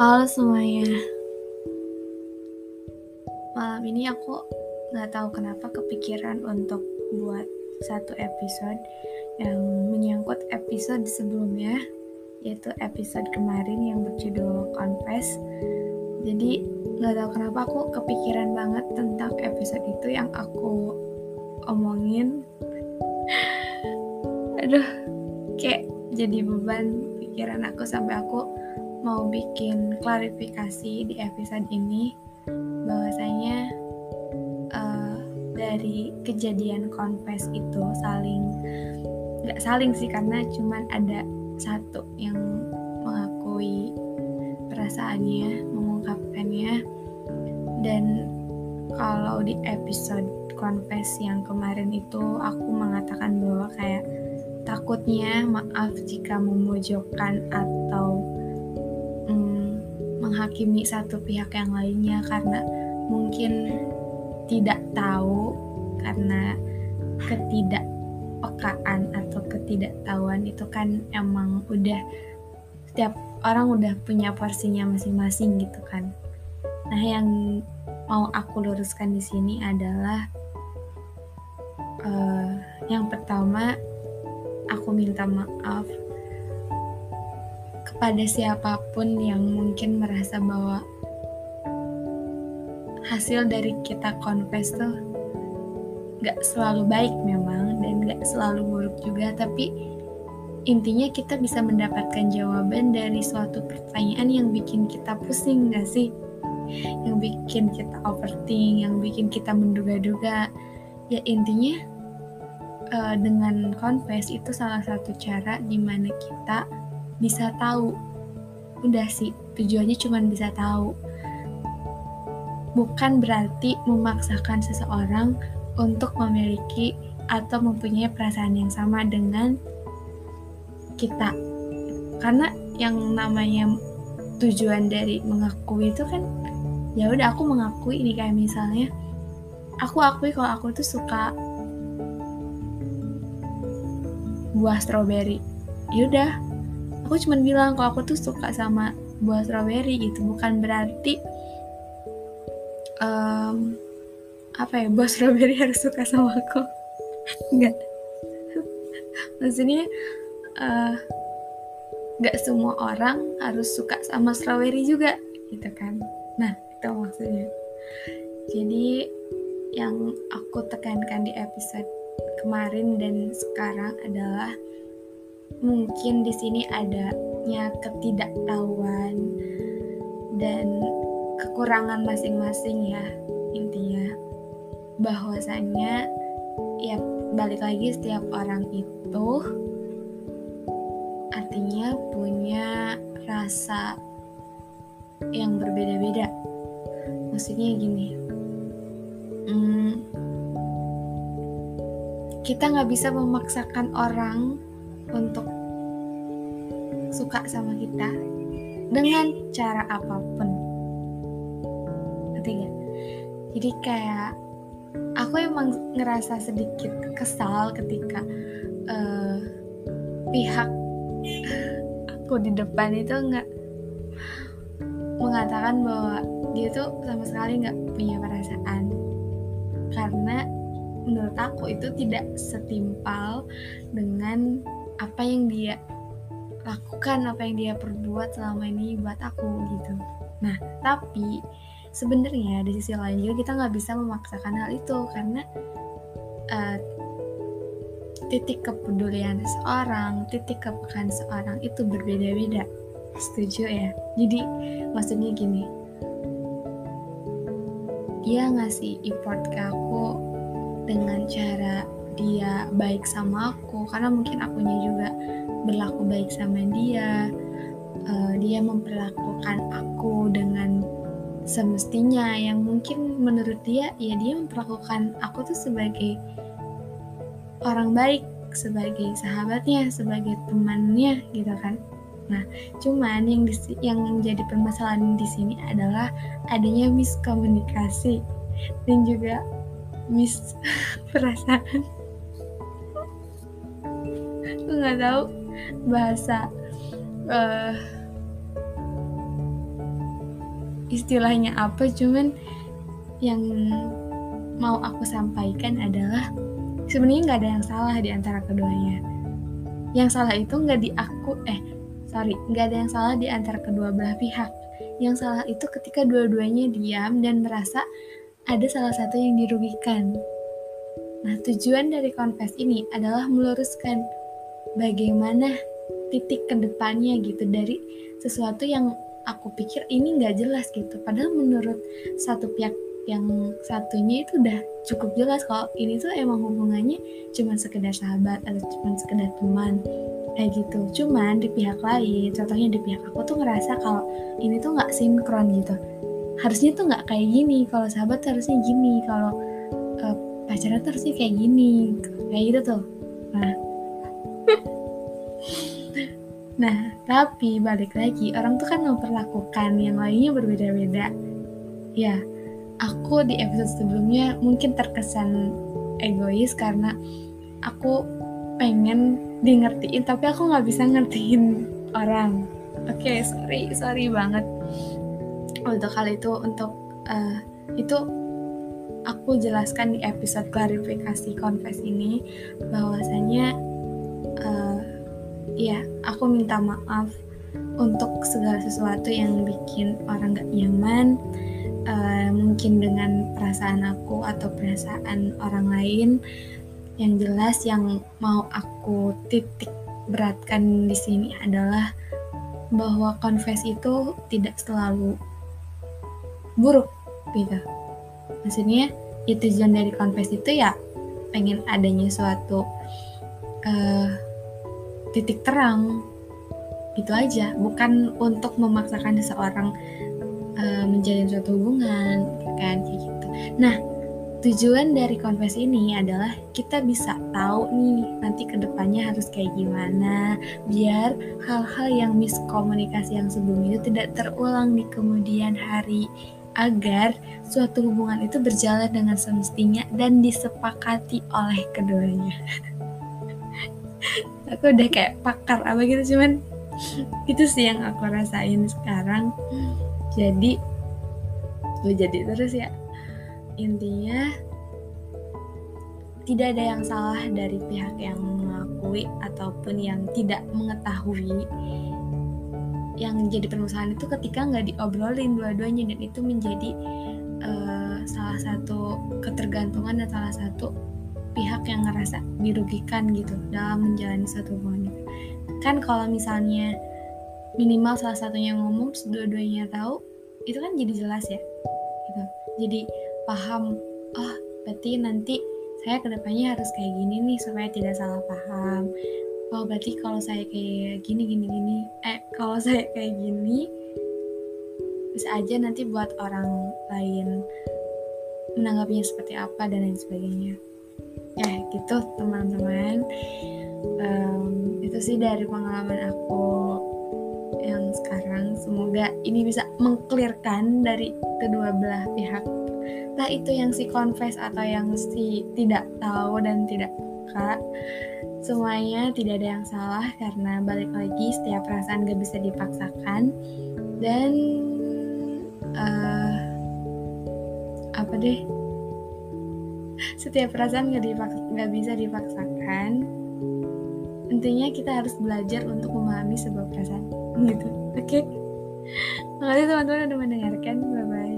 Halo semuanya. Malam ini aku nggak tahu kenapa kepikiran untuk buat satu episode yang menyangkut episode sebelumnya, yaitu episode kemarin yang berjudul Confess. Jadi nggak tahu kenapa aku kepikiran banget tentang episode itu yang aku omongin. Aduh, kayak jadi beban pikiran aku sampai aku mau bikin klarifikasi di episode ini bahwasanya uh, dari kejadian confess itu saling nggak saling sih karena cuman ada satu yang mengakui perasaannya mengungkapkannya. Dan kalau di episode confess yang kemarin itu aku mengatakan bahwa kayak takutnya maaf jika memojokkan atau menghakimi satu pihak yang lainnya karena mungkin tidak tahu karena ketidakpekaan atau ketidaktahuan itu kan emang udah setiap orang udah punya porsinya masing-masing gitu kan. Nah, yang mau aku luruskan di sini adalah uh, yang pertama aku minta maaf pada siapa pun yang mungkin merasa bahwa hasil dari kita confess tuh gak selalu baik memang dan gak selalu buruk juga. Tapi intinya kita bisa mendapatkan jawaban dari suatu pertanyaan yang bikin kita pusing gak sih? Yang bikin kita overthink yang bikin kita menduga-duga. Ya intinya uh, dengan confess itu salah satu cara di mana kita bisa tahu. Udah sih tujuannya cuma bisa tahu. Bukan berarti memaksakan seseorang untuk memiliki atau mempunyai perasaan yang sama dengan kita. Karena yang namanya tujuan dari mengakui itu kan ya udah aku mengakui ini kayak misalnya aku akui kalau aku tuh suka buah stroberi. Yaudah aku cuma bilang kalau aku tuh suka sama buah strawberry gitu. Bukan berarti um, apa ya buah strawberry harus suka sama aku. Nggak maksudnya uh, semua orang harus suka sama strawberry juga gitu kan. Nah itu maksudnya. Jadi yang aku tekankan di episode kemarin dan sekarang adalah mungkin di sini adanya ketidaktahuan dan kekurangan masing-masing ya intinya. Bahwasanya ya balik lagi setiap orang itu artinya punya rasa yang berbeda-beda. Maksudnya gini hmm, kita nggak bisa memaksakan orang untuk suka sama kita dengan cara apa pun. Ketiga jadi kayak aku emang ngerasa sedikit kesal ketika uh, pihak aku di depan itu nggak mengatakan bahwa dia tuh sama sekali nggak punya perasaan. Karena menurut aku itu tidak setimpal dengan apa yang dia lakukan apa yang dia perbuat selama ini buat aku gitu. Nah tapi sebenarnya di sisi lain juga kita nggak bisa memaksakan hal itu karena uh, titik kepedulian seorang titik kepekaan seorang itu berbeda-beda. Setuju ya? Jadi maksudnya gini. Dia ngasih effort ke aku dengan cara dia baik sama aku karena mungkin akunya juga berlaku baik sama dia. Uh, dia memperlakukan aku dengan semestinya. Yang mungkin menurut dia ya dia memperlakukan aku tuh sebagai orang baik sebagai sahabatnya sebagai temannya gitu kan. Nah cuman yang di, yang menjadi permasalahan di sini adalah adanya miskomunikasi dan juga mis perasaan nggak tahu bahasa uh, istilahnya apa cuman yang mau aku sampaikan adalah sebenarnya nggak ada yang salah di antara keduanya. Yang salah itu nggak di aku eh sorry nggak ada yang salah di antara kedua belah pihak. Yang salah itu ketika dua-duanya diam dan merasa ada salah satu yang dirugikan. Nah tujuan dari konfes ini adalah meluruskan bagaimana titik ke depannya gitu. Dari sesuatu yang aku pikir ini nggak jelas gitu. Padahal menurut satu pihak yang satunya itu udah cukup jelas kalau ini tuh emang hubungannya cuma sekedar sahabat atau cuma sekedar teman kayak gitu. Cuman di pihak lain contohnya di pihak aku tuh ngerasa kalau ini tuh nggak sinkron gitu. Harusnya tuh nggak kayak gini kalau sahabat harusnya gini kalau uh, pacaran tuh harusnya kayak gini kayak gitu tuh. Nah nah tapi balik lagi orang tuh kan memperlakukan yang lainnya berbeda-beda. Ya aku di episode sebelumnya mungkin terkesan egois karena aku pengen di ngertiin tapi aku nggak bisa ngertiin orang. Oke okay, sorry sorry banget. Untuk hal itu untuk uh, itu aku jelaskan di episode klarifikasi confess ini bahwasanya ya aku minta maaf untuk segala sesuatu yang bikin orang gak nyaman uh, mungkin dengan perasaan aku atau perasaan orang lain. Yang jelas yang mau aku titik beratkan di sini adalah bahwa confess itu tidak selalu buruk gitu. Maksudnya ya tujuan dari confess itu ya pengen adanya suatu uh, titik terang. Gitu aja. Bukan untuk memaksakan seseorang uh, menjalin suatu hubungan kan kayak gitu. Nah tujuan dari konfes ini adalah kita bisa tahu nih nanti ke depannya harus kayak gimana biar hal-hal yang miskomunikasi yang sebelumnya itu tidak terulang di kemudian hari agar suatu hubungan itu berjalan dengan semestinya dan disepakati oleh keduanya aku udah kayak pakar apa gitu cuman itu sih yang aku rasain sekarang. Jadi gue jadi terus ya. Intinya tidak ada yang salah dari pihak yang mengakui ataupun yang tidak mengetahui. Yang jadi permasalahan itu ketika nggak diobrolin dua-duanya dan itu menjadi uh, salah satu ketergantungan dan salah satu pihak yang ngerasa dirugikan gitu dalam menjalani satu hubungan kan kalau misalnya minimal salah satunya ngomong dua-duanya tahu itu kan jadi jelas ya gitu. Jadi paham oh berarti nanti saya ke depannya harus kayak gini nih supaya tidak salah paham. Oh berarti kalau saya kayak gini gini gini. Eh kalau saya kayak gini bisa aja nanti buat orang lain menanggapinya seperti apa dan lain sebagainya ya gitu teman-teman. Um, itu sih dari pengalaman aku yang sekarang. Semoga ini bisa mengklirkan dari kedua belah pihak. Entah itu yang si confess atau yang si tidak tahu dan tidak peka semuanya tidak ada yang salah karena balik lagi setiap perasaan gak bisa dipaksakan. Dan uh, apa deh setiap perasaan gak, dipaksa, gak bisa dipaksakan. Intinya kita harus belajar untuk memahami sebuah perasaan gitu. Oke. Okay? makasih teman-teman udah mendengarkan. Bye bye